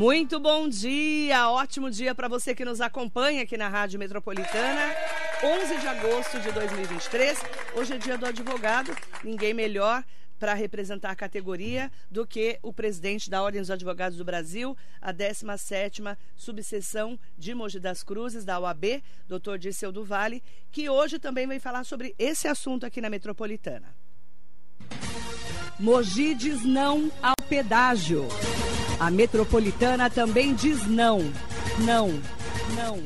Muito bom dia, ótimo dia para você que nos acompanha aqui na Rádio Metropolitana. 11 de agosto de 2023. Hoje é dia do advogado. Ninguém melhor para representar a categoria do que o presidente da Ordem dos Advogados do Brasil, a 17ª subseção de Mogi das Cruzes, da OAB, doutor Dirceu do Vale, que hoje também vem falar sobre esse assunto aqui na Metropolitana. Mogi diz não ao pedágio. A Metropolitana também diz não. Não. Não.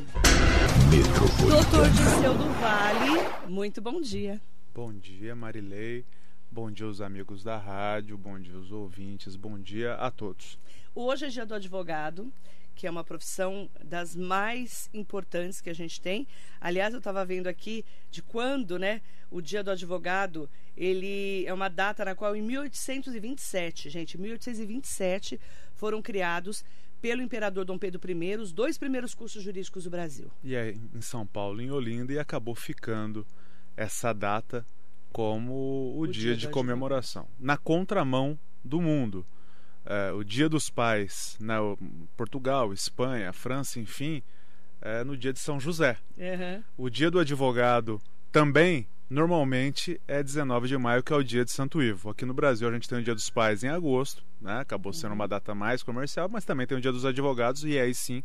Doutor Dirceu do Vale, muito bom dia. Bom dia, Marilei. Bom dia aos amigos da rádio, bom dia aos ouvintes, bom dia a todos. Hoje é dia do advogado, que é uma profissão das mais importantes que a gente tem. Aliás, eu estava vendo aqui de quando, né, o dia do advogado, ele é uma data na qual em 1827, gente, 1827 foram criados pelo imperador Dom Pedro I os dois primeiros cursos jurídicos do Brasil. E é em São Paulo, em Olinda, e acabou ficando essa data como o, o dia, dia de comemoração. Na contramão do mundo. É, o Dia dos Pais na Portugal, Espanha, França, enfim, é no dia de São José. Uhum. O Dia do Advogado também, normalmente, é 19 de maio, que é o dia de Santo Ivo. Aqui no Brasil a gente tem o Dia dos Pais em agosto, né? acabou sendo uhum. uma data mais comercial, mas também tem o Dia dos Advogados, e aí sim,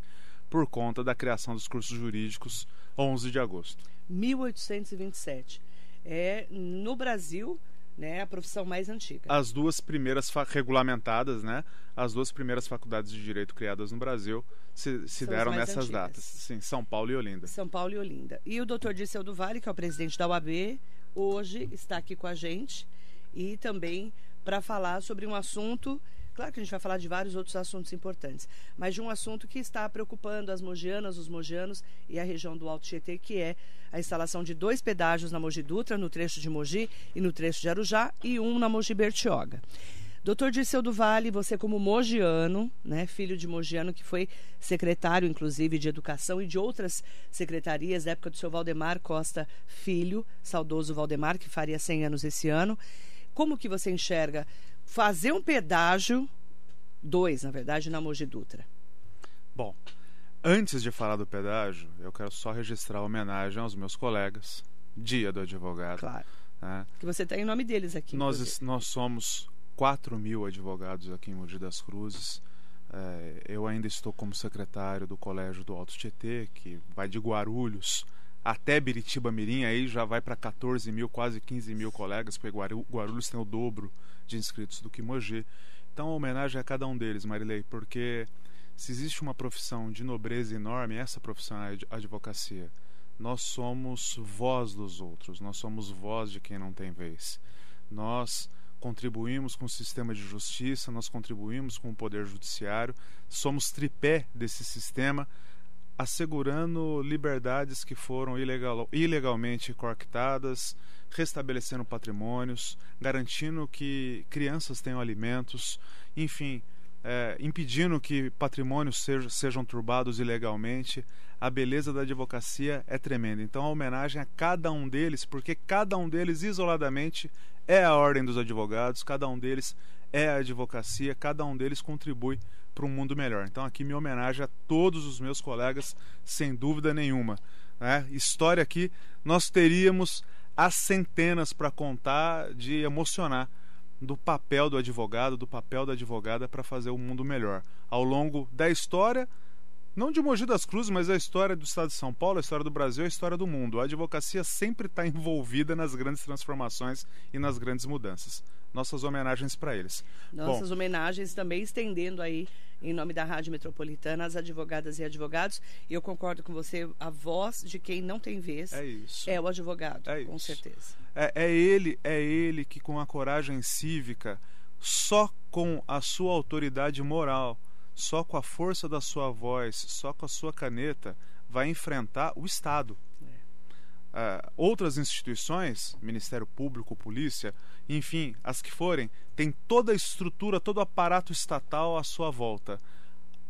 por conta da criação dos cursos jurídicos, 11 de agosto. 1827 é, no Brasil, né, a profissão mais antiga. As duas primeiras regulamentadas, né, as duas primeiras faculdades de direito criadas no Brasil se, se deram nessas antigas. datas. Sim, São Paulo e Olinda. São Paulo e Olinda. E o doutor Dirceu do Vale, que é o presidente da UAB, hoje está aqui com a gente e também para falar sobre um assunto Claro que a gente vai falar de vários outros assuntos importantes, mas de um assunto que está preocupando as mogianas, os mogianos e a região do Alto Tietê, que é a instalação de dois pedágios na Mogi Dutra, no trecho de Mogi e no trecho de Arujá, e um na Mogi Bertioga. Doutor Dirceu do Vale, você como mogiano, né, filho de mogiano, que foi secretário, inclusive, de Educação e de outras secretarias da época do seu Valdemar Costa Filho, saudoso Valdemar, que faria 100 anos esse ano. Como que você enxerga fazer um pedágio, dois, na verdade, na Mogi Dutra? Bom, antes de falar do pedágio, eu quero só registrar a homenagem aos meus colegas, Dia do Advogado. Claro. Né? Que você tem o nome deles aqui. Nós, nós somos 4 mil advogados aqui em Mogi das Cruzes. É, eu ainda estou como secretário do Colégio do Alto Tietê, que vai de Guarulhos até Biritiba Mirim, aí já vai para 14 mil, quase 15 mil colegas, porque Guarulhos tem o dobro de inscritos do que Mogi. Então, homenagem a cada um deles, Marilei, porque se existe uma profissão de nobreza enorme, essa profissão é a advocacia. Nós somos voz dos outros, nós somos voz de quem não tem vez. Nós contribuímos com o sistema de justiça, nós contribuímos com o poder judiciário, somos tripé desse sistema assegurando liberdades que foram ilegal, ilegalmente coartadas, restabelecendo patrimônios, garantindo que crianças tenham alimentos, enfim, é, impedindo que patrimônios sejam, sejam turbados ilegalmente. A beleza da advocacia é tremenda. Então, a homenagem a cada um deles, porque cada um deles isoladamente é a ordem dos advogados, cada um deles é a advocacia, cada um deles contribui para um mundo melhor. Então, aqui minha homenagem a todos os meus colegas, sem dúvida nenhuma. Né? História aqui, nós teríamos as centenas para contar de emocionar do papel do advogado, do papel da advogada para fazer o mundo melhor. Ao longo da história, não de Mogi das Cruzes, mas a história do estado de São Paulo, a história do Brasil, a história do mundo. A advocacia sempre está envolvida nas grandes transformações e nas grandes mudanças nossas homenagens para eles. Nossas Bom, homenagens também estendendo aí, em nome da Rádio Metropolitana, as advogadas e advogados. E eu concordo com você, a voz de quem não tem vez é, isso. é o advogado, é com isso. certeza. É, é ele, é ele que com a coragem cívica, só com a sua autoridade moral, só com a força da sua voz, só com a sua caneta, vai enfrentar o Estado. Uh, outras instituições, Ministério Público, Polícia, enfim, as que forem, têm toda a estrutura, todo o aparato estatal à sua volta.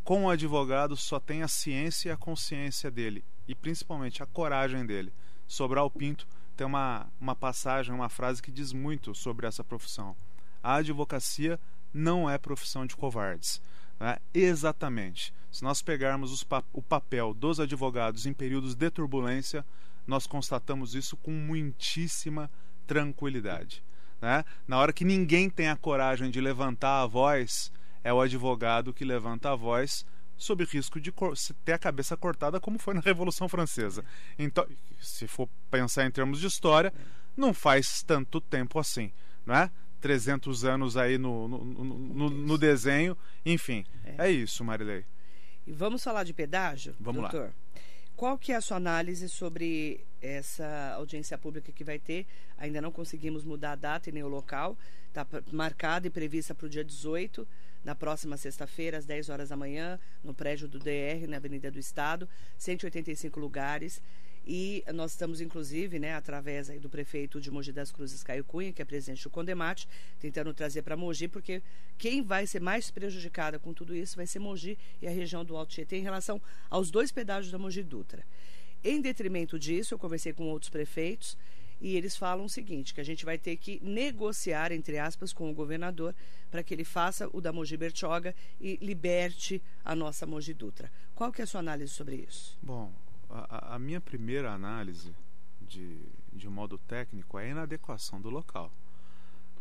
Com o advogado só tem a ciência e a consciência dele, e principalmente a coragem dele. Sobral Pinto tem uma, uma passagem, uma frase que diz muito sobre essa profissão. A advocacia não é profissão de covardes. Né? Exatamente. Se nós pegarmos pa o papel dos advogados em períodos de turbulência, nós constatamos isso com muitíssima tranquilidade. Né? Na hora que ninguém tem a coragem de levantar a voz, é o advogado que levanta a voz sob risco de ter a cabeça cortada, como foi na Revolução Francesa. Então, se for pensar em termos de história, não faz tanto tempo assim, não é? 300 anos aí no, no, no, no desenho, enfim. É. é. isso, Marilei. E vamos falar de pedágio, vamos doutor? Lá. Qual que é a sua análise sobre essa audiência pública que vai ter? Ainda não conseguimos mudar a data e nem o local. Está marcada e prevista para o dia 18 na próxima sexta-feira, às 10 horas da manhã, no prédio do DR, na Avenida do Estado, 185 lugares. E nós estamos, inclusive, né, através do prefeito de Mogi das Cruzes, Caio Cunha, que é presidente do Condemate, tentando trazer para Mogi, porque quem vai ser mais prejudicada com tudo isso vai ser Mogi e a região do Alto Tietê em relação aos dois pedágios da Mogi Dutra. Em detrimento disso, eu conversei com outros prefeitos e eles falam o seguinte, que a gente vai ter que negociar, entre aspas, com o governador para que ele faça o da Mogi Bertioga e liberte a nossa Mogi Dutra. Qual que é a sua análise sobre isso? Bom, a, a minha primeira análise de, de modo técnico é a inadequação do local.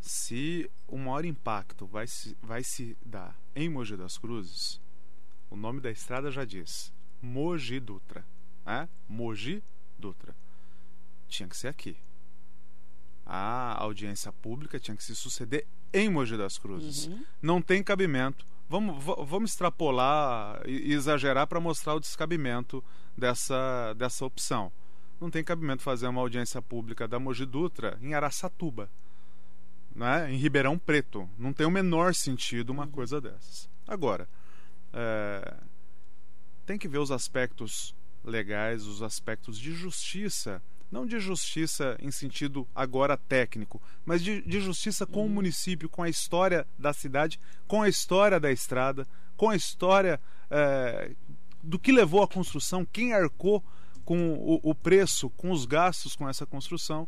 Se o maior impacto vai se, vai se dar em Mogi das Cruzes, o nome da estrada já diz, Mogi Dutra. É? Mogi Dutra. Tinha que ser aqui a audiência pública tinha que se suceder em Mogi das Cruzes. Uhum. Não tem cabimento. Vamos, vamos extrapolar e exagerar para mostrar o descabimento dessa, dessa opção. Não tem cabimento fazer uma audiência pública da Mogi Dutra em Araçatuba, né? em Ribeirão Preto. Não tem o menor sentido uma uhum. coisa dessas. Agora, é, tem que ver os aspectos legais, os aspectos de justiça não de justiça em sentido agora técnico, mas de, de justiça com o uhum. município, com a história da cidade, com a história da estrada, com a história é, do que levou à construção, quem arcou com o, o preço, com os gastos com essa construção.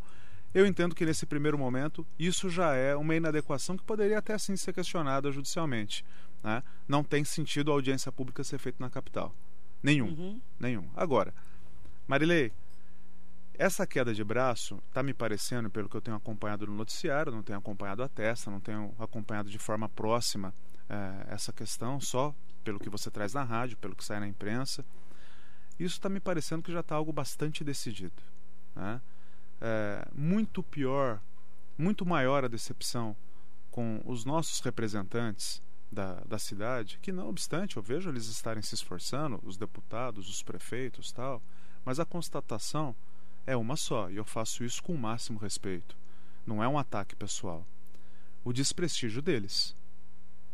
Eu entendo que nesse primeiro momento isso já é uma inadequação que poderia até assim ser questionada judicialmente. Né? Não tem sentido a audiência pública ser feita na capital. Nenhum. Uhum. Nenhum. Agora, Marilei, essa queda de braço está me parecendo, pelo que eu tenho acompanhado no noticiário, não tenho acompanhado a testa, não tenho acompanhado de forma próxima é, essa questão, só pelo que você traz na rádio, pelo que sai na imprensa. Isso está me parecendo que já está algo bastante decidido. Né? É, muito pior, muito maior a decepção com os nossos representantes da, da cidade, que não obstante eu vejo eles estarem se esforçando, os deputados, os prefeitos tal, mas a constatação é uma só, e eu faço isso com o máximo respeito. Não é um ataque pessoal. O desprestígio deles.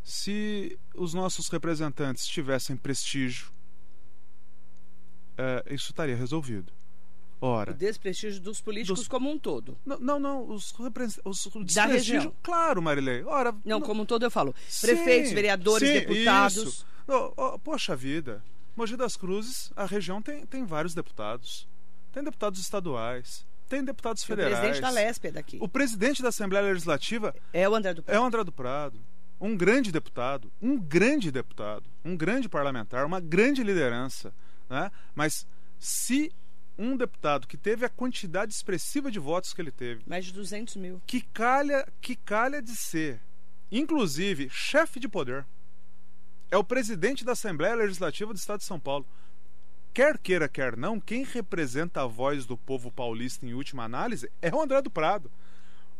Se os nossos representantes tivessem prestígio, é, isso estaria resolvido. Ora, o desprestígio dos políticos dos... como um todo. Não, não, não os, os o da região. Claro, Marilei. Ora, não, não, como um todo eu falo. Prefeitos, sim, vereadores, sim, deputados. Isso. Oh, oh, poxa vida. Mogi das Cruzes, a região tem, tem vários deputados tem deputados estaduais, tem deputados federais. O presidente da Lesp é daqui. O presidente da Assembleia Legislativa é o André do Prado. É o André do Prado. Um grande deputado, um grande deputado, um grande parlamentar, uma grande liderança. Né? Mas se um deputado que teve a quantidade expressiva de votos que ele teve. Mais de 200 mil. Que calha, que calha de ser, inclusive, chefe de poder. É o presidente da Assembleia Legislativa do Estado de São Paulo quer queira, quer não, quem representa a voz do povo paulista em última análise é o André do Prado.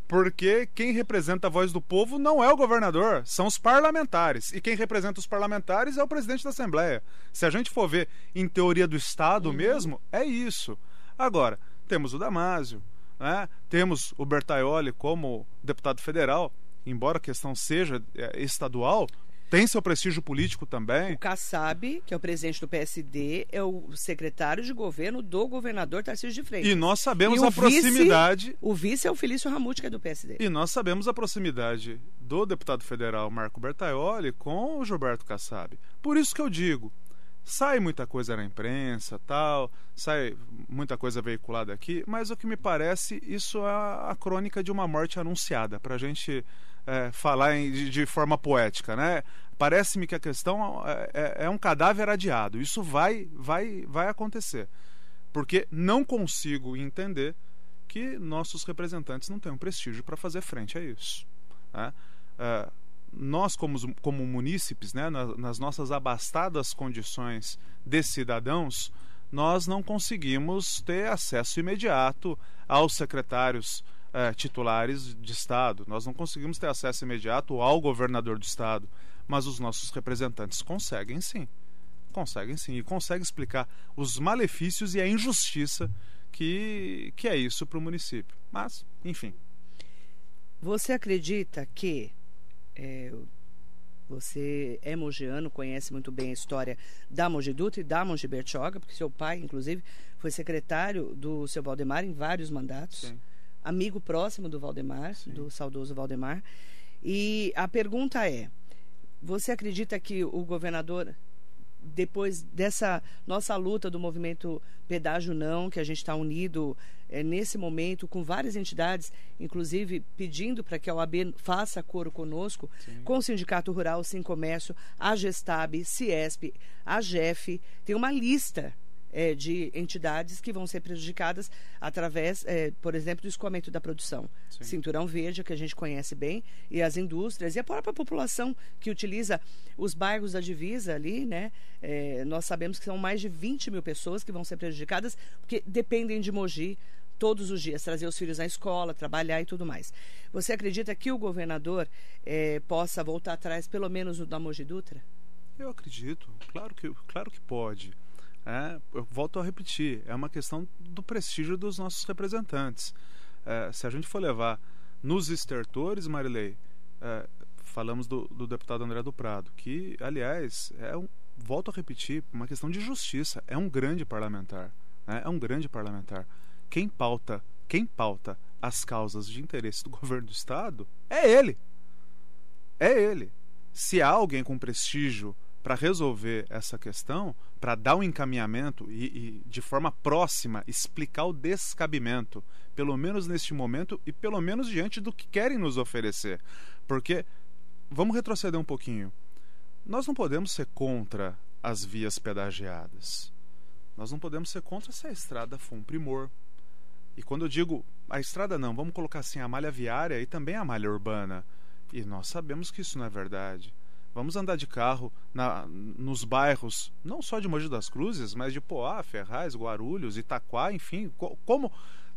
Porque quem representa a voz do povo não é o governador, são os parlamentares. E quem representa os parlamentares é o presidente da Assembleia. Se a gente for ver em teoria do Estado uhum. mesmo, é isso. Agora, temos o Damásio, né? temos o Bertaioli como deputado federal, embora a questão seja é, estadual, tem seu prestígio político também. O Kassab, que é o presidente do PSD, é o secretário de governo do governador Tarcísio de Freitas. E nós sabemos e a proximidade. o vice é o Felício Ramute, que é do PSD. E nós sabemos a proximidade do deputado federal Marco Bertaioli com o Gilberto Kassab. Por isso que eu digo, sai muita coisa na imprensa, tal, sai muita coisa veiculada aqui, mas o que me parece, isso é a crônica de uma morte anunciada, para a gente é, falar em, de, de, forma poética, né? Parece-me que a questão é, é, é um cadáver adiado. Isso vai, vai, vai acontecer, porque não consigo entender que nossos representantes não tenham prestígio para fazer frente a isso. Né? É, nós, como, como munícipes, né, nas, nas nossas abastadas condições de cidadãos, nós não conseguimos ter acesso imediato aos secretários eh, titulares de Estado, nós não conseguimos ter acesso imediato ao governador do Estado, mas os nossos representantes conseguem sim. Conseguem sim, e conseguem explicar os malefícios e a injustiça que, que é isso para o município. Mas, enfim. Você acredita que é, você é mogiano, conhece muito bem a história da Mogi Dutra e da Mogi Bertioga, porque seu pai, inclusive, foi secretário do seu Valdemar em vários mandatos. Sim. Amigo próximo do Valdemar, Sim. do saudoso Valdemar. E a pergunta é: você acredita que o governador depois dessa nossa luta do movimento Pedágio Não, que a gente está unido é, nesse momento com várias entidades, inclusive pedindo para que a OAB faça coro conosco, Sim. com o Sindicato Rural, Sim Comércio, a Gestab, Ciesp, a GEF, tem uma lista é, de entidades que vão ser prejudicadas através, é, por exemplo, do escoamento da produção. Sim. Cinturão Verde, que a gente conhece bem, e as indústrias, e a própria população que utiliza os bairros da divisa ali, né? É, nós sabemos que são mais de 20 mil pessoas que vão ser prejudicadas, porque dependem de Mogi todos os dias, trazer os filhos na escola, trabalhar e tudo mais. Você acredita que o governador é, possa voltar atrás, pelo menos no da Mogi Dutra? Eu acredito, claro que, claro que pode. É, eu volto a repetir, é uma questão do prestígio dos nossos representantes. É, se a gente for levar nos estertores, Marilei, é, falamos do, do, deputado André do Prado, que, aliás, é um, volto a repetir, uma questão de justiça. É um grande parlamentar. Né? É um grande parlamentar. Quem pauta, quem pauta as causas de interesse do governo do Estado é ele. É ele. Se há alguém com prestígio para resolver essa questão, para dar um encaminhamento e, e, de forma próxima explicar o descabimento, pelo menos neste momento e pelo menos diante do que querem nos oferecer. Porque, vamos retroceder um pouquinho, nós não podemos ser contra as vias pedagiadas. Nós não podemos ser contra se a estrada for um primor. E quando eu digo a estrada não, vamos colocar assim a malha viária e também a malha urbana. E nós sabemos que isso não é verdade. Vamos andar de carro na, nos bairros, não só de Mogi das Cruzes, mas de Poá, Ferraz, Guarulhos, Itaquá, enfim. Co como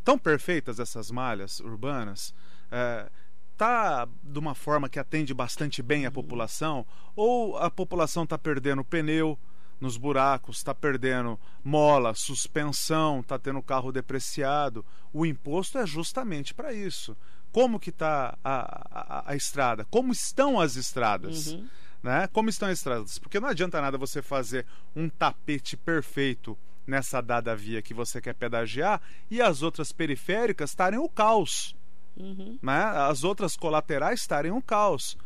tão perfeitas essas malhas urbanas? É, tá de uma forma que atende bastante bem a uhum. população? Ou a população está perdendo pneu nos buracos, está perdendo mola, suspensão, está tendo carro depreciado? O imposto é justamente para isso. Como que está a, a, a, estrada? Como estão as estradas? Uhum né? Como estão as estradas? Porque não adianta nada você fazer um tapete perfeito nessa dada via que você quer pedagiar e as outras periféricas estarem o caos. Uhum. Né? As outras colaterais estarem o caos.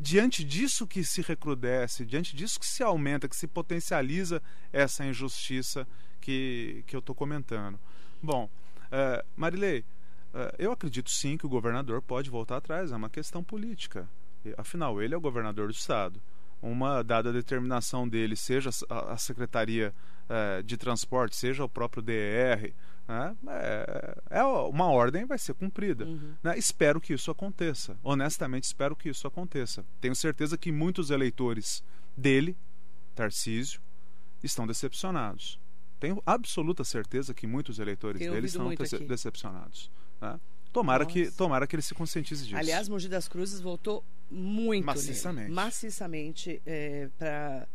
Diante disso que se recrudesce, diante disso que se aumenta, que se potencializa essa injustiça que, que eu estou comentando. Bom, uh, Marilei, uh, eu acredito sim que o governador pode voltar atrás, é uma questão política. Afinal, ele é o governador do estado. Uma dada determinação dele, seja a, Secretaria é, de Transporte, seja o próprio DER, né, é, é, uma ordem vai ser cumprida. Uhum. Né? Espero que isso aconteça. Honestamente, espero que isso aconteça. Tenho certeza que muitos eleitores dele, Tarcísio, estão decepcionados. Tenho absoluta certeza que muitos eleitores dele estão decepcionados. Né? Tomara que, tomara que ele se conscientize disso. Aliás, Mogi das Cruzes voltou muito maciçamente, nele, maciçamente é, para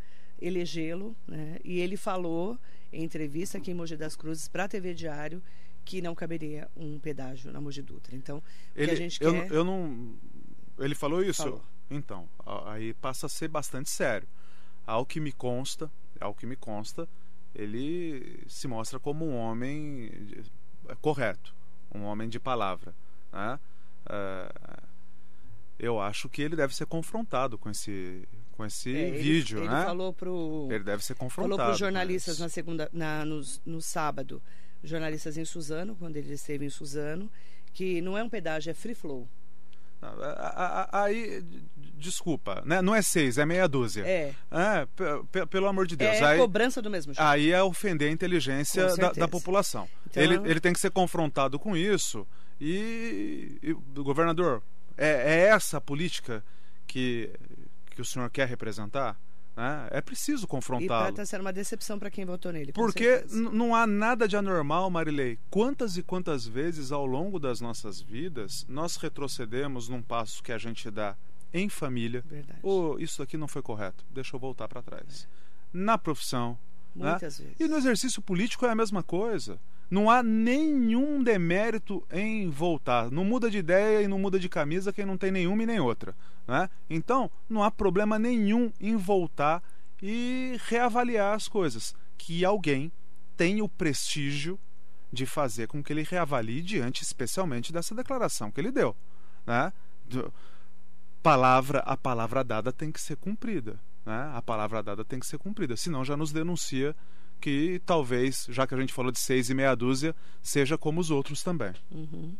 elegê-lo, né? E ele falou em entrevista aqui em Mogi das Cruzes para a TV Diário que não caberia um pedágio na Mogi Dutra. Então, ele, a gente eu, quer... eu não ele falou isso? Falou. Então, aí passa a ser bastante sério. Ao que me consta, ao que me consta, ele se mostra como um homem correto, um homem de palavra, né? Uh, eu acho que ele deve ser confrontado com esse, com esse É, ele- vídeo, ele né? falou pro Ele deve ser confrontado. falou para jornalistas na segunda, na, no, no sábado, jornalistas em Suzano, quando ele esteve em Suzano, que não é um pedágio, é free flow. Aí, desculpa, né? não é seis, é meia dúzia. É, É, pe- pe- pelo amor de Deus. é aí, cobrança do mesmo jeito. aí é ofender a inteligência da, da população. Então- Ele, ele tem que ser confrontado com isso. E, e, governador, é, é essa a política que, que o senhor quer representar? Né? É preciso e confrontá-lo. está sendo uma decepção para quem votou nele. Porque não há nada de anormal, Marilei. Quantas e quantas vezes ao longo das nossas vidas nós retrocedemos num passo que a gente dá em família? Verdade. Ou isso aqui não foi correto, deixa eu voltar para trás. Na profissão. né? Muitas vezes. E no exercício político é a mesma coisa. Não há nenhum demérito em voltar. Não muda de ideia e não muda de camisa quem não tem nenhuma e nem outra. Né? Então, não há problema nenhum em voltar e reavaliar as coisas. Que alguém tem o prestígio de fazer com que ele reavalie diante, especialmente, dessa declaração que ele deu. Né? Palavra, a palavra dada tem que ser cumprida. Né? A palavra dada tem que ser cumprida. Senão já nos denuncia que talvez, já que a gente falou de seis e meia dúzia, seja como os outros também. Uhum.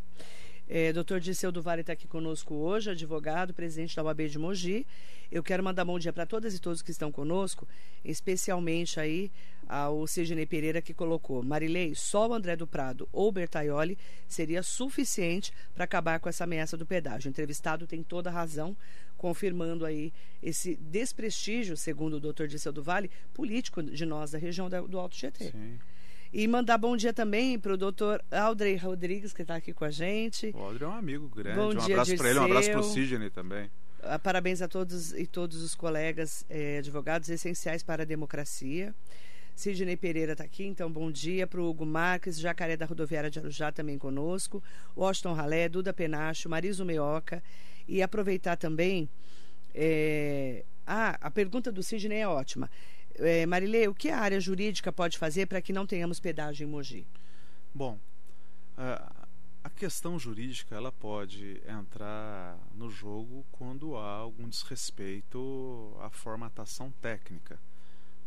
É, doutor Disseu do Vale está aqui conosco hoje, advogado, presidente da UAB de Mogi. Eu quero mandar bom dia para todas e todos que estão conosco, especialmente aí ao Sidney Pereira que colocou Marilei, só o André do Prado ou Bertaioli seria suficiente para acabar com essa ameaça do pedágio. O entrevistado tem toda a razão, confirmando aí esse desprestígio, segundo o doutor Disseu do Vale, político de nós da região do Alto Tietê. Sim. E mandar bom dia também para o doutor Aldrey Rodrigues, que está aqui com a gente. O Aldrin é um amigo grande. Bom um dia, abraço para ele, um abraço para o. Sidney também. Ah, Parabéns a todos e todos os colegas eh, advogados essenciais para a democracia. Sidney Pereira está aqui, então bom dia para o Hugo Marques, Jacaré da Rodoviária de Arujá também conosco, Washington Ralé, Duda Penacho, Mariso Meoca. E aproveitar também. eh, Ah, a pergunta do Sidney é ótima. Eh, Marilê, o que a área jurídica pode fazer para que não tenhamos pedágio em Mogi? Bom, a a questão jurídica ela pode entrar no jogo quando há algum desrespeito à formatação técnica,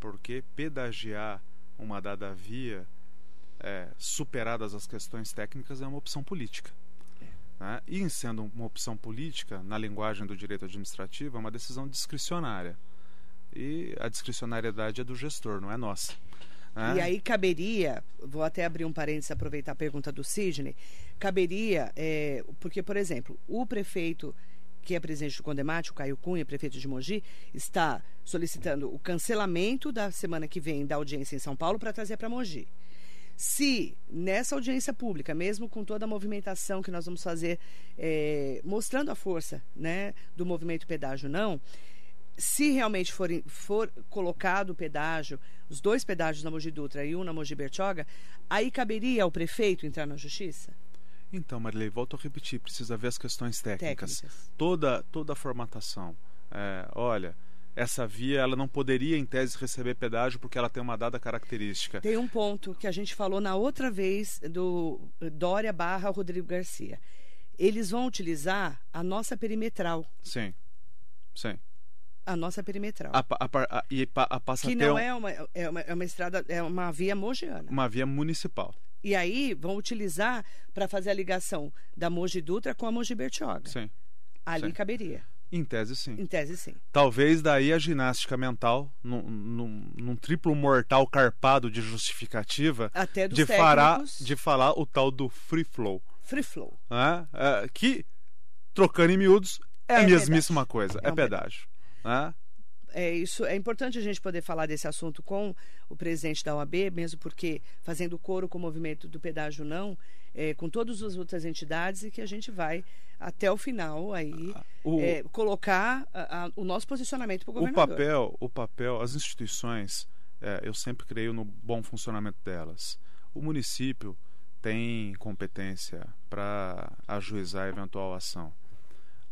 porque pedagiar uma dada via, é, superadas as questões técnicas, é uma opção política. Né? E sendo uma opção política, na linguagem do direito administrativo, é uma decisão discricionária. E a discricionariedade é do gestor, não é nossa. né? E aí caberia, vou até abrir um parênteses, aproveitar a pergunta do Sidney, caberia, é, porque, por exemplo, o prefeito que é presidente do Condemate, o Caio Cunha, prefeito de Mogi, está solicitando o cancelamento da semana que vem da audiência em São Paulo para trazer para Mogi. Se nessa audiência pública, mesmo com toda a movimentação que nós vamos fazer, é, mostrando a força né, do movimento pedágio não, se realmente for, for colocado o pedágio, os dois pedágios na Mogi Dutra e um na Mogi Bertioga, aí caberia ao prefeito entrar na justiça? Então, Marilei, volto a repetir, precisa ver as questões técnicas. Técnicas. Toda, toda a formatação. É, olha, essa via ela não poderia, em tese, receber pedágio porque ela tem uma dada característica. Tem um ponto que a gente falou na outra vez do Dória barra Rodrigo Garcia. Eles vão utilizar a nossa perimetral. Sim, sim. A nossa perimetral. A, a, a, e a passa que não um- é uma, é, uma, é uma estrada, é uma via mogiana. uma via municipal. E aí vão utilizar para fazer a ligação da Mogi Dutra com a Mogi Bertioga. Sim. Ali sim. caberia. Em tese, sim. Em tese, sim. Talvez daí a ginástica mental, num, num, num triplo mortal carpado de justificativa, Até dos de, fará, de falar o tal do free flow. free flow. né? É, que, trocando em miúdos, é, a É mesmíssima pedágio. coisa, É é, um pedágio. né? É, isso, é importante a gente poder falar desse assunto com o presidente da OAB, mesmo porque fazendo coro com o movimento do pedágio não, é, com todas as outras entidades e que a gente vai até o final aí O, é, colocar a- a- o nosso posicionamento para o o governador. papel, o papel, as instituições, é, eu sempre creio no bom funcionamento delas. O município tem competência para ajuizar eventual ação.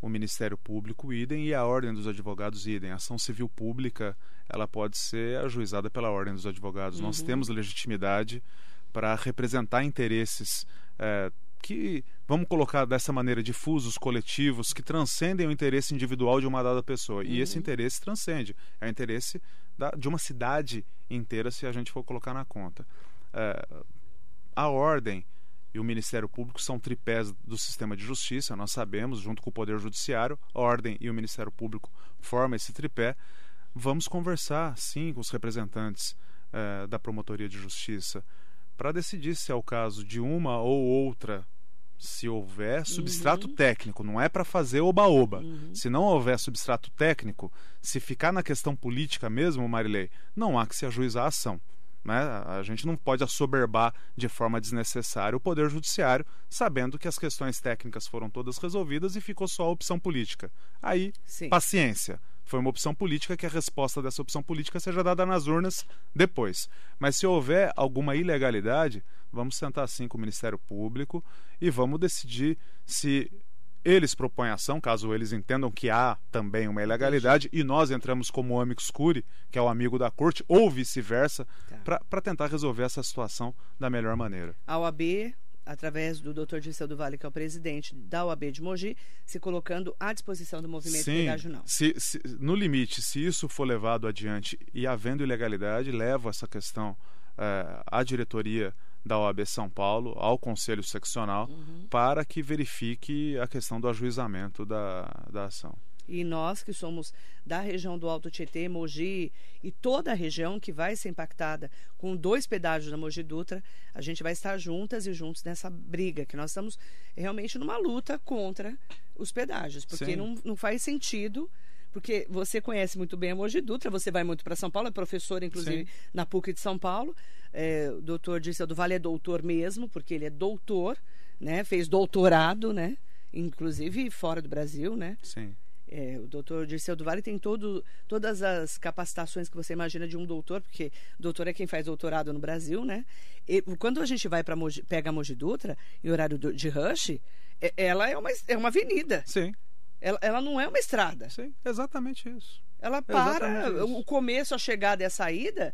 O Ministério Público, idem, e a Ordem dos Advogados, idem. A ação civil pública, ela pode ser ajuizada pela Ordem dos Advogados. Nós Uhum. temos legitimidade para representar interesses é, que, vamos colocar dessa maneira, difusos, coletivos, que transcendem o interesse individual de uma dada pessoa. Uhum. E esse interesse transcende. É o interesse da, de uma cidade inteira, se a gente for colocar na conta. É, a ordem e o Ministério Público são tripés do sistema de justiça, nós sabemos, junto com o Poder Judiciário, a ordem e o Ministério Público formam esse tripé. Vamos conversar, sim, com os representantes é, da Promotoria de Justiça para decidir se é o caso de uma ou outra se houver substrato uhum. técnico, não é para fazer oba-oba. Uhum. Se não houver substrato técnico, se ficar na questão política mesmo, Marilei, não há que se ajuizar a ação. Né? A gente não pode assoberbar de forma desnecessária o Poder Judiciário, sabendo que as questões técnicas foram todas resolvidas e ficou só a opção política. Aí, Sim. paciência. Foi uma opção política que a resposta dessa opção política seja dada nas urnas depois. Mas se houver alguma ilegalidade, vamos sentar assim com o Ministério Público e vamos decidir se eles propõem ação, caso eles entendam que há também uma ilegalidade, e nós entramos como amicus curi, que é o amigo da corte, ou vice-versa, tá. para tentar resolver essa situação da melhor maneira. A OAB através do Dr. Dirceu do Vale, que é o presidente da OAB de Mogi, se colocando à disposição do movimento Sim, pedágio Se, se, no limite, se isso for levado adiante e havendo ilegalidade, levo essa questão é, à diretoria da OAB São Paulo, ao Conselho Seccional, uhum. para que verifique a questão do ajuizamento da, da ação. E nós que somos da região do Alto Tietê, Mogi e toda a região que vai ser impactada com dois pedágios da Mogi Dutra, a gente vai estar juntas e juntos nessa briga, que nós estamos realmente numa luta contra os pedágios, porque não, não faz sentido porque você conhece muito bem a Mogi Dutra, você vai muito para São Paulo, é professor, inclusive, Sim. na PUC de São Paulo. É, o doutor Dirceu do Vale é doutor mesmo, porque ele é doutor, né? Fez doutorado, né? Inclusive fora do Brasil, né? Sim. É, o doutor Dirceu do Vale tem todo, todas as capacitações que você imagina de um doutor, porque doutor é quem faz doutorado no Brasil, né? E, quando a gente vai para pega a Mogi Dutra, em horário do, de rush, é, ela é uma, é uma avenida. Sim. Ela, ela não é uma estrada. Sim, exatamente isso. Ela para, isso. o começo, a chegada e a saída,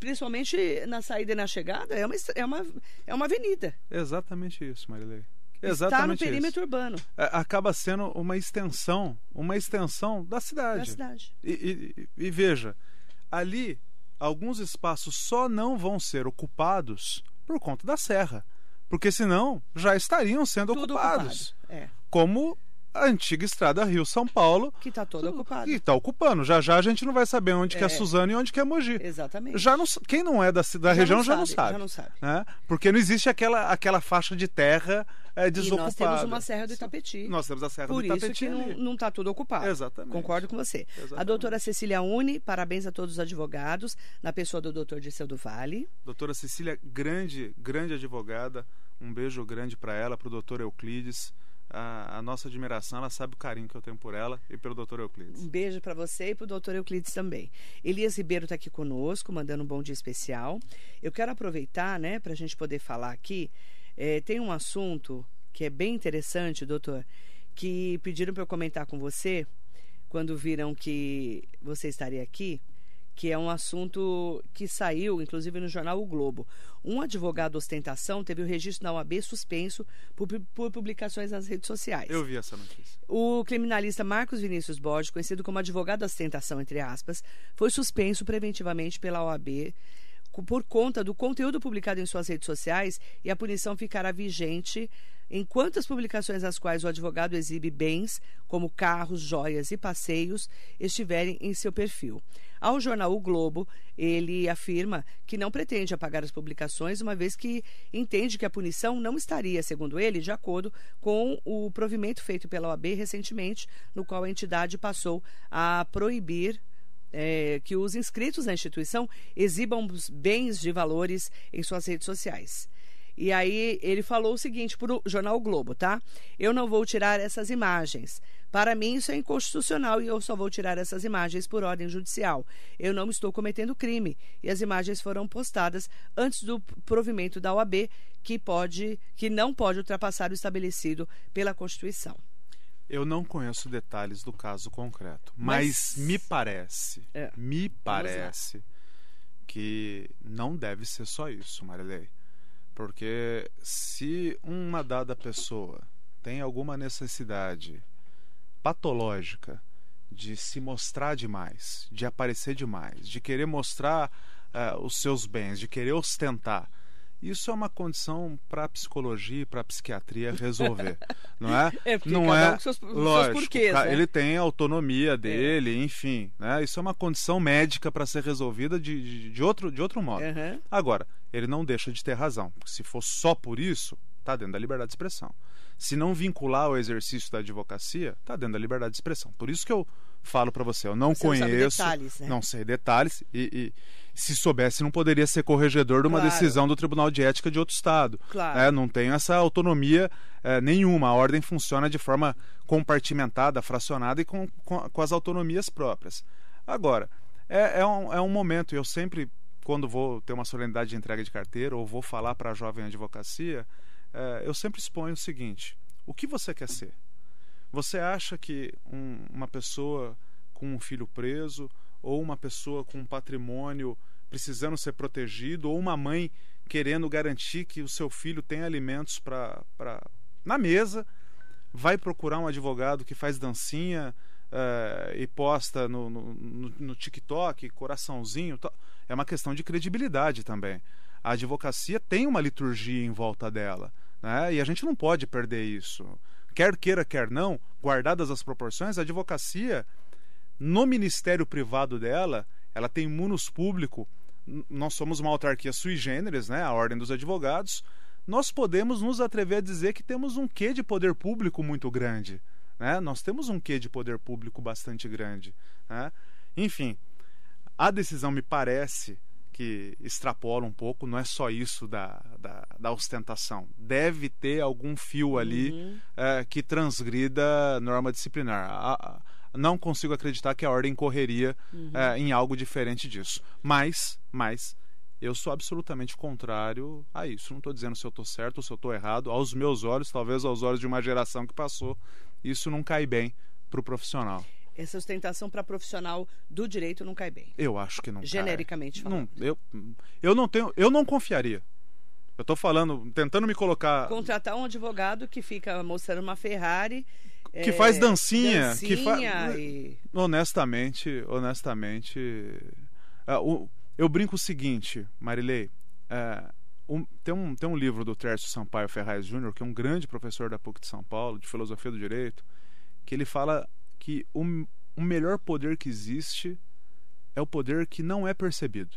principalmente na saída e na chegada, é uma, é uma, é uma avenida. Exatamente isso, Marilei. Exatamente está no perímetro isso. urbano. É, acaba sendo uma extensão, uma extensão da cidade. Da cidade. E, e, e, veja, ali alguns espaços só não vão ser ocupados por conta da serra, porque senão já estariam sendo Tudo ocupados. Ocupado. É. Como a antiga estrada Rio-São Paulo. Que está toda ocupada. Que está ocupando. Já já a gente não vai saber onde é. que é Suzano e onde que é Mogi. Exatamente. Já não, quem não é da, da região já não sabe. Já não sabe. Né? Porque não existe aquela, aquela faixa de terra é, desocupada. E nós temos uma Serra do Itapetí. Nós temos a Serra Por do Itapetí. Por isso que não está tudo ocupado. Exatamente. Concordo com você. Exatamente. A doutora Cecília Uni, parabéns a todos os advogados, na pessoa do doutor Dirceu do Vale. Doutora Cecília, grande, grande advogada. Um beijo grande para ela, para o doutor Euclides a, a, nossa admiração, ela sabe o carinho que eu tenho por ela e pelo Dr. Euclides. Um beijo para você e para o Dr. Euclides também. Elias Ribeiro está aqui conosco, mandando um bom dia especial. Eu quero aproveitar, né, para a gente poder falar aqui. É, tem um assunto que é bem interessante, doutor, que pediram para eu comentar com você quando viram que você estaria aqui que é um assunto que saiu, inclusive, no jornal O Globo. Um advogado ostentação teve o registro na OAB suspenso por, por, publicações nas redes sociais. Eu vi essa notícia. O criminalista Marcos Vinícius Borges, conhecido como advogado ostentação, entre aspas, foi suspenso preventivamente pela OAB por conta do conteúdo publicado em suas redes sociais e a punição ficará vigente enquanto as publicações às quais o advogado exibe bens, como carros, joias e passeios, estiverem em seu perfil. Ao jornal O Globo, ele afirma que não pretende apagar as publicações, uma vez que entende que a punição não estaria, segundo ele, de acordo com o provimento feito pela OAB recentemente, no qual a entidade passou a proibir é, que os inscritos na instituição exibam bens de valores em suas redes sociais. E aí ele falou o seguinte para o jornal Globo, tá? Eu não vou tirar essas imagens. Para mim, isso é inconstitucional e eu só vou tirar essas imagens por ordem judicial. Eu não estou cometendo crime. E as imagens foram postadas antes do provimento da OAB, que, pode, que não pode ultrapassar o estabelecido pela Constituição. Eu não conheço detalhes do caso concreto, mas, mas me parece, é. me parece que não deve ser só isso, Marilei. Porque se uma dada pessoa tem alguma necessidade patológica de se mostrar demais, de aparecer demais, de querer mostrar uh, os seus bens, de querer ostentar, isso é uma condição para a psicologia e para a psiquiatria resolver, não é? É porque não é um seus, com seus lógico. porquês, né? Ele tem a autonomia dele, enfim, né? Isso é uma condição médica para ser resolvida de, de, de outro de outro modo. Aham. Agora, ele não deixa de ter razão, porque se for só por isso, está dentro da liberdade de expressão. Se não vincular o exercício da advocacia, está dentro da liberdade de expressão. Por isso que eu falo para você, eu não Você não conheço, detalhes, né? não sei detalhes e, e se soubesse não poderia ser corregedor de uma Claro. decisão do Tribunal de Ética de outro estado. Claro. né? Não tenho essa autonomia eh, nenhuma. A ordem funciona de forma compartimentada, fracionada e com, com, com as autonomias próprias. Agora, é, é, um, é um momento, eu sempre, quando vou ter uma solenidade de entrega de carteira ou vou falar para a jovem advocacia, eh, eu sempre exponho o seguinte: o que você quer ser? Você acha que um- uma pessoa com um filho preso, ou uma pessoa com um patrimônio precisando ser protegido, ou uma mãe querendo garantir que o seu filho tenha alimentos para na mesa, vai procurar um advogado que faz dancinha eh, e posta no, no, no, TikTok, coraçãozinho. tal. É uma questão de credibilidade também. A advocacia tem uma liturgia em volta dela, né? e a gente não pode perder isso. Quer queira, quer não, guardadas as proporções, a advocacia, no ministério privado dela, ela tem munus público. Nós somos uma autarquia sui generis, né? a Ordem dos Advogados. Nós podemos nos atrever a dizer que temos um quê de poder público muito grande. Né? Nós temos um quê de poder público bastante grande. Né? Enfim, a decisão me parece que extrapola um pouco, não é só isso da, da, da ostentação. Deve ter algum fio ali Uhum. eh, que transgrida norma disciplinar. A- a- não consigo acreditar que a ordem correria Uhum. eh, em algo diferente disso. Mas, mas eu sou absolutamente contrário a isso. Não estou dizendo se eu estou certo ou se eu estou errado. Aos meus olhos, talvez aos olhos de uma geração que passou, isso não cai bem para o profissional. Essa ostentação para profissional do direito não cai bem. Eu acho que não cai. Genericamente falando. Não, eu, eu não tenho, eu não confiaria. Eu estou falando, tentando me colocar Contratar um advogado que fica mostrando uma Ferrari. Que é, faz dancinha, que fa- dancinha e... honestamente, honestamente, o- eu brinco o seguinte, Marilei, é, um- tem, um, tem um livro do Tércio Sampaio Ferraz Júnior, que é um grande professor da PUC de São Paulo, de filosofia do direito, que ele fala que o, o melhor poder que existe é o poder que não é percebido.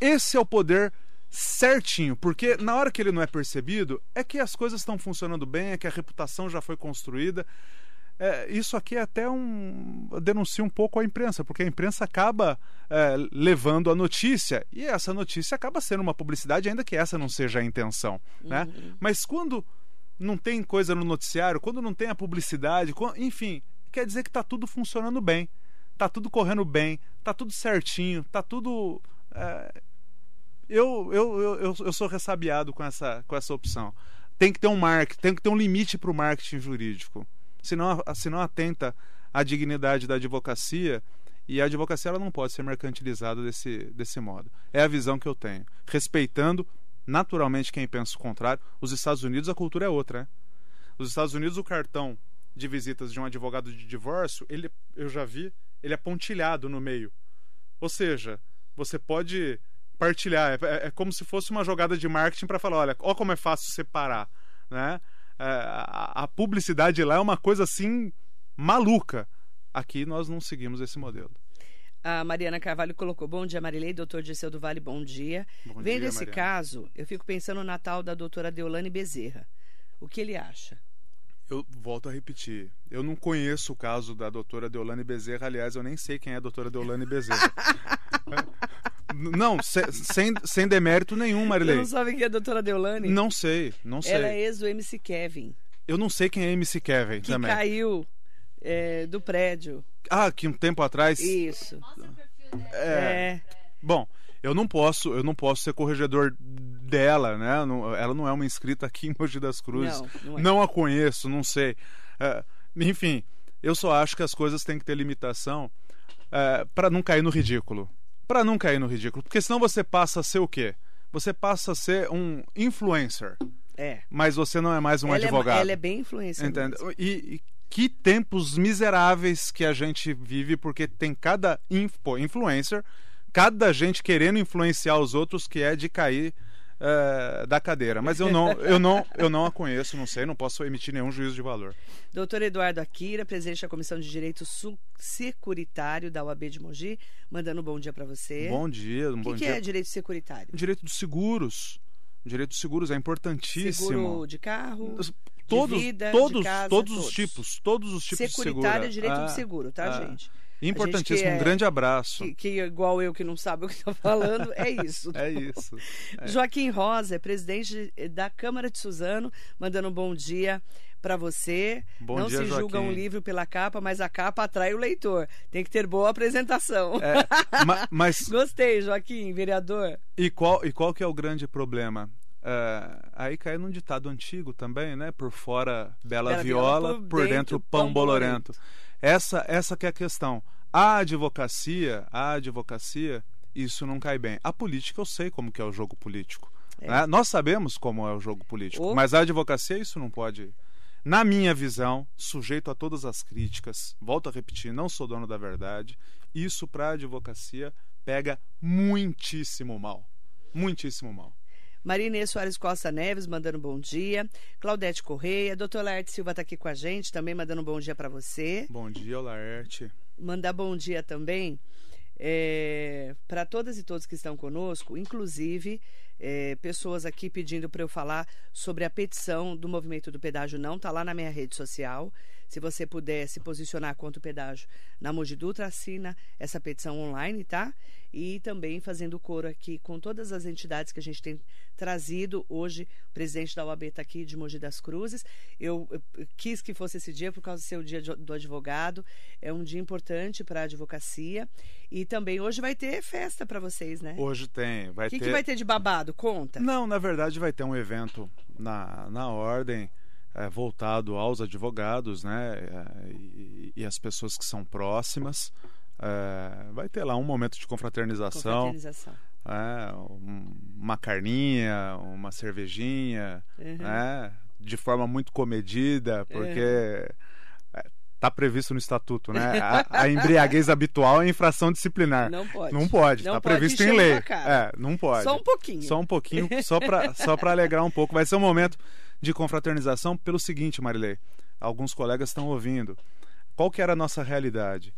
Esse é o poder certinho, porque na hora que ele não é percebido, é que as coisas estão funcionando bem, é que a reputação já foi construída. É, isso aqui é até um. denuncia um pouco a imprensa, porque a imprensa acaba é, levando a notícia, e essa notícia acaba sendo uma publicidade, ainda que essa não seja a intenção. Né? Uhum. Mas quando não tem coisa no noticiário, quando não tem a publicidade, quan- enfim, quer dizer que está tudo funcionando bem, está tudo correndo bem, está tudo certinho, está tudo. é, eu, eu, eu, eu, sou ressabiado com essa, com essa opção. Tem que ter um marketing, tem que ter um limite para o marketing jurídico. Senão, senão atenta à dignidade da advocacia e a advocacia ela não pode ser mercantilizada desse, desse modo. É a visão que eu tenho. Respeitando naturalmente quem pensa o contrário. Os Estados Unidos a cultura é outra, né? Os Estados Unidos o cartão de visitas de um advogado de divórcio, ele eu já vi, ele é pontilhado no meio. Ou seja, você pode partilhar. É, é- é como se fosse uma jogada de marketing para falar, olha, ó como é fácil separar, né? É, a, a publicidade lá é uma coisa assim maluca. Aqui nós não seguimos esse modelo. A Mariana Carvalho colocou: Bom dia, Marilei. Doutor Dirceu do Vale, bom dia. Bom Vendo dia, esse Mariana. caso, eu fico pensando no Natal da doutora Deolane Bezerra. O que ele acha? Eu volto a repetir. Eu não conheço o caso da doutora Deolane Bezerra. Aliás, eu nem sei quem é a doutora Deolane Bezerra. não, se- sem, sem demérito nenhum, Você Marilei. não sabe quem é a doutora Deolane? Não sei, não sei. Ela é ex do MC Kevin, Eu não sei quem é MC Kevin que também. caiu é, do prédio. Ah, que um tempo atrás. Isso. É, É. Bom, eu não posso, eu não posso ser corregedor dela, né? Não- ela não é uma inscrita aqui em Mogi das Cruzes. Não, não é. a conheço, não sei. É, enfim, eu só acho que as coisas têm que ter limitação para não cair no ridículo. Para não cair no ridículo, porque senão você passa a ser o quê? você passa a ser um influencer. É. Mas você não é mais um ela advogado. É, ela é bem influencer. Entende? E, e, que tempos miseráveis que a gente vive, porque tem cada info, influencer, cada gente querendo influenciar os outros que é de cair uh, da cadeira. Mas eu não, eu, não, eu não a conheço, não sei, não posso emitir nenhum juízo de valor. Doutor Eduardo Akira, presidente da Comissão de Direito Securitário da UAB de Mogi, mandando um bom dia para você. Bom dia, um bom que dia. O que é direito securitário? Direito dos seguros. Direito dos seguros é importantíssimo. Seguro de carro, todos, de vida, todos, de casa, todos, todos os tipos, todos os tipos Securitário de é seguro. direito Ah, do seguro, tá, ah. gente? Importantíssimo, que um é- grande abraço. Que, que igual eu que não sabe o que estou falando, é isso. É isso. É. Joaquim Rosa é presidente da Câmara de Suzano, mandando um bom dia para você. Bom não dia, se julga Joaquim. um livro pela capa, mas a capa atrai o leitor. Tem que ter boa apresentação. É, ma- mas Gostei, Joaquim, vereador. e qual, e qual que é o grande problema? É, aí cai num ditado antigo também, né? Por fora bela, Bela viola, viola, por, dentro pão bolorento. Essa, essa que é a questão. A advocacia, a advocacia, isso não cai bem. A política eu sei como que é o jogo político. É. né? Nós sabemos como é o jogo político, Oh. mas a advocacia isso não pode. Na minha visão, sujeito a todas as críticas, volto a repetir, não sou dono da verdade. Isso para a advocacia pega muitíssimo mal, muitíssimo mal. Marinê Soares Costa Neves mandando um bom dia. Claudete Correia. Doutor Laerte Silva está aqui com a gente, também mandando um bom dia para você. Bom dia, Laerte. mandar bom dia também para todas e todos que estão conosco, inclusive é, pessoas aqui pedindo para eu falar sobre a petição do movimento do pedágio não, está lá na minha rede social. Se você puder se posicionar contra o pedágio na Mogi Dutra, assina essa petição online, tá? E também fazendo coro aqui com todas as entidades que a gente tem trazido. Hoje, o presidente da OAB está aqui de Mogi das Cruzes. Eu, eu quis que fosse esse dia por causa do seu dia de- do advogado. É um dia importante para a advocacia. E também hoje vai ter festa para vocês, né? Hoje tem, vai O que, ter. que vai ter de babado? Conta. Não, na verdade vai ter um evento na, na ordem é, voltado aos advogados, né? é, e, e as pessoas que são próximas. É, vai ter lá um momento de confraternização, Confraternização. é, um- uma carninha, uma cervejinha, Uhum. né? de forma muito comedida, porque é, tá previsto no estatuto, né? A, a embriaguez habitual é infração disciplinar. Não pode. Não pode, tá pode previsto em lei. É, não pode. Só um pouquinho. Só um pouquinho, só para só pra alegrar um pouco. Vai ser um momento de confraternização pelo seguinte, Marilei. Alguns colegas estão ouvindo. Qual que era a nossa realidade?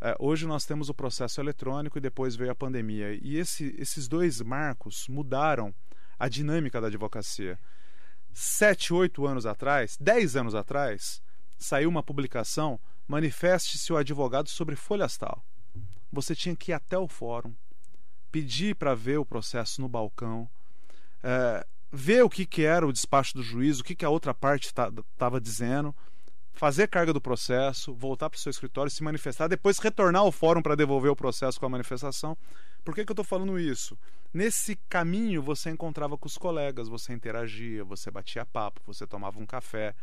É, hoje nós temos o processo eletrônico e depois veio a pandemia. E esse- esses dois marcos mudaram a dinâmica da advocacia. Sete, oito anos atrás, dez anos atrás, saiu uma publicação Manifeste-se o advogado sobre folhas tal. Você tinha que ir até o fórum, pedir para ver o processo no balcão, é, ver o que, que era o despacho do juiz, o que, que a outra parte estava dizendo, fazer carga do processo, voltar para o seu escritório, se manifestar, depois retornar ao fórum para devolver o processo com a manifestação. Por que, que eu estou falando isso? Nesse caminho você encontrava com os colegas, você interagia, você batia papo, você tomava um café.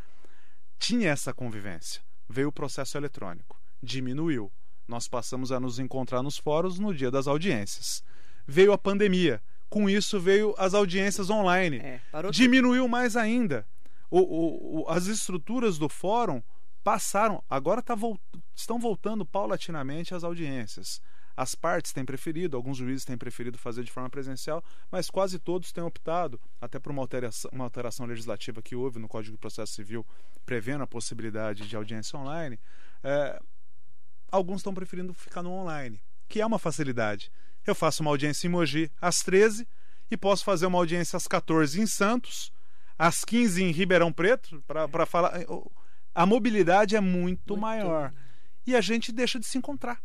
Tinha essa convivência. Veio o processo eletrônico, diminuiu. Nós passamos a nos encontrar nos fóruns no dia das audiências. Veio a pandemia, com isso veio as audiências online. É, parou tudo. Diminuiu mais ainda. O, o- o- as estruturas do fórum passaram, agora tá estão voltando paulatinamente às audiências. As partes têm preferido, alguns juízes têm preferido fazer de forma presencial, mas quase todos têm optado, até por uma alteração, uma alteração legislativa que houve no Código de Processo Civil, prevendo a possibilidade de audiência online. é, alguns estão preferindo ficar no online, que é uma facilidade. Eu faço uma audiência em Mogi às 13 e posso fazer uma audiência às 14 em Santos, às 15 em Ribeirão Preto, para falar. A mobilidade é muito, Muito. maior. E a gente deixa de se encontrar.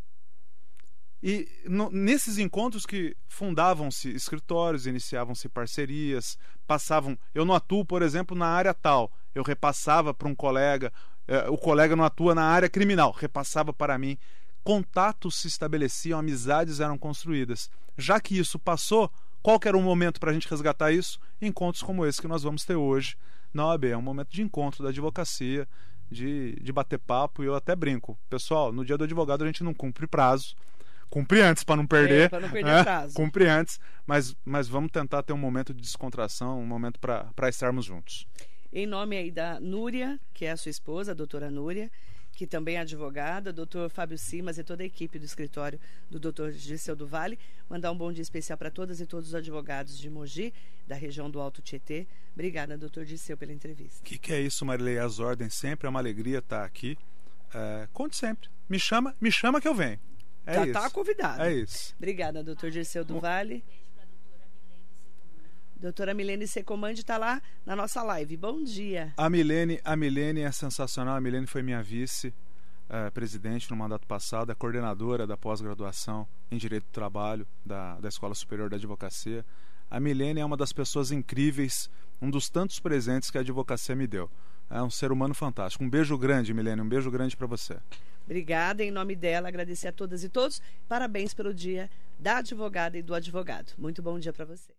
E no- nesses encontros que fundavam-se escritórios, iniciavam-se parcerias, passavam. Eu não atuo, por exemplo, na área tal. Eu repassava para um colega, eh, o colega não atua na área criminal, repassava para mim. Contatos se estabeleciam, amizades eram construídas. Já que isso passou, qual que era o momento para a gente resgatar isso? Encontros como esse que nós vamos ter hoje na OAB. É um momento de encontro da advocacia, de, de bater papo, e eu até brinco. Pessoal, no dia do advogado a gente não cumpre prazo. Cumprir antes para não perder. É, para não perder é, prazo. Cumprir antes, mas, mas vamos tentar ter um momento de descontração, um momento para estarmos juntos. Em nome aí da Núria, que é a sua esposa, a doutora Núria, que também é advogada, doutor Fábio Simas e toda a equipe do escritório do doutor Gisel do Vale. Mandar um bom dia especial para todas e todos os advogados de Mogi, da região do Alto Tietê. Obrigada, doutor Gisel, pela entrevista. O que, que, é isso, Marilei? As ordens sempre, é uma alegria estar aqui. É, conte sempre. Me chama, me chama que eu venho. É Já está convidado. É isso. Obrigada, doutor Dirceu do Vale. Doutora Milene Secomandi está lá na nossa live. Bom dia. A Milene, a Milene é sensacional. A Milene foi minha vice. É, presidente no mandato passado, é coordenadora da pós-graduação em Direito do Trabalho da, da Escola Superior da Advocacia. A Milene é uma das pessoas incríveis, um dos tantos presentes que a advocacia me deu. É um ser humano fantástico. Um beijo grande, Milene, um beijo grande para você. Obrigada, em nome dela, agradecer a todas e todos. Parabéns pelo dia da advogada e do advogado. Muito bom dia para você.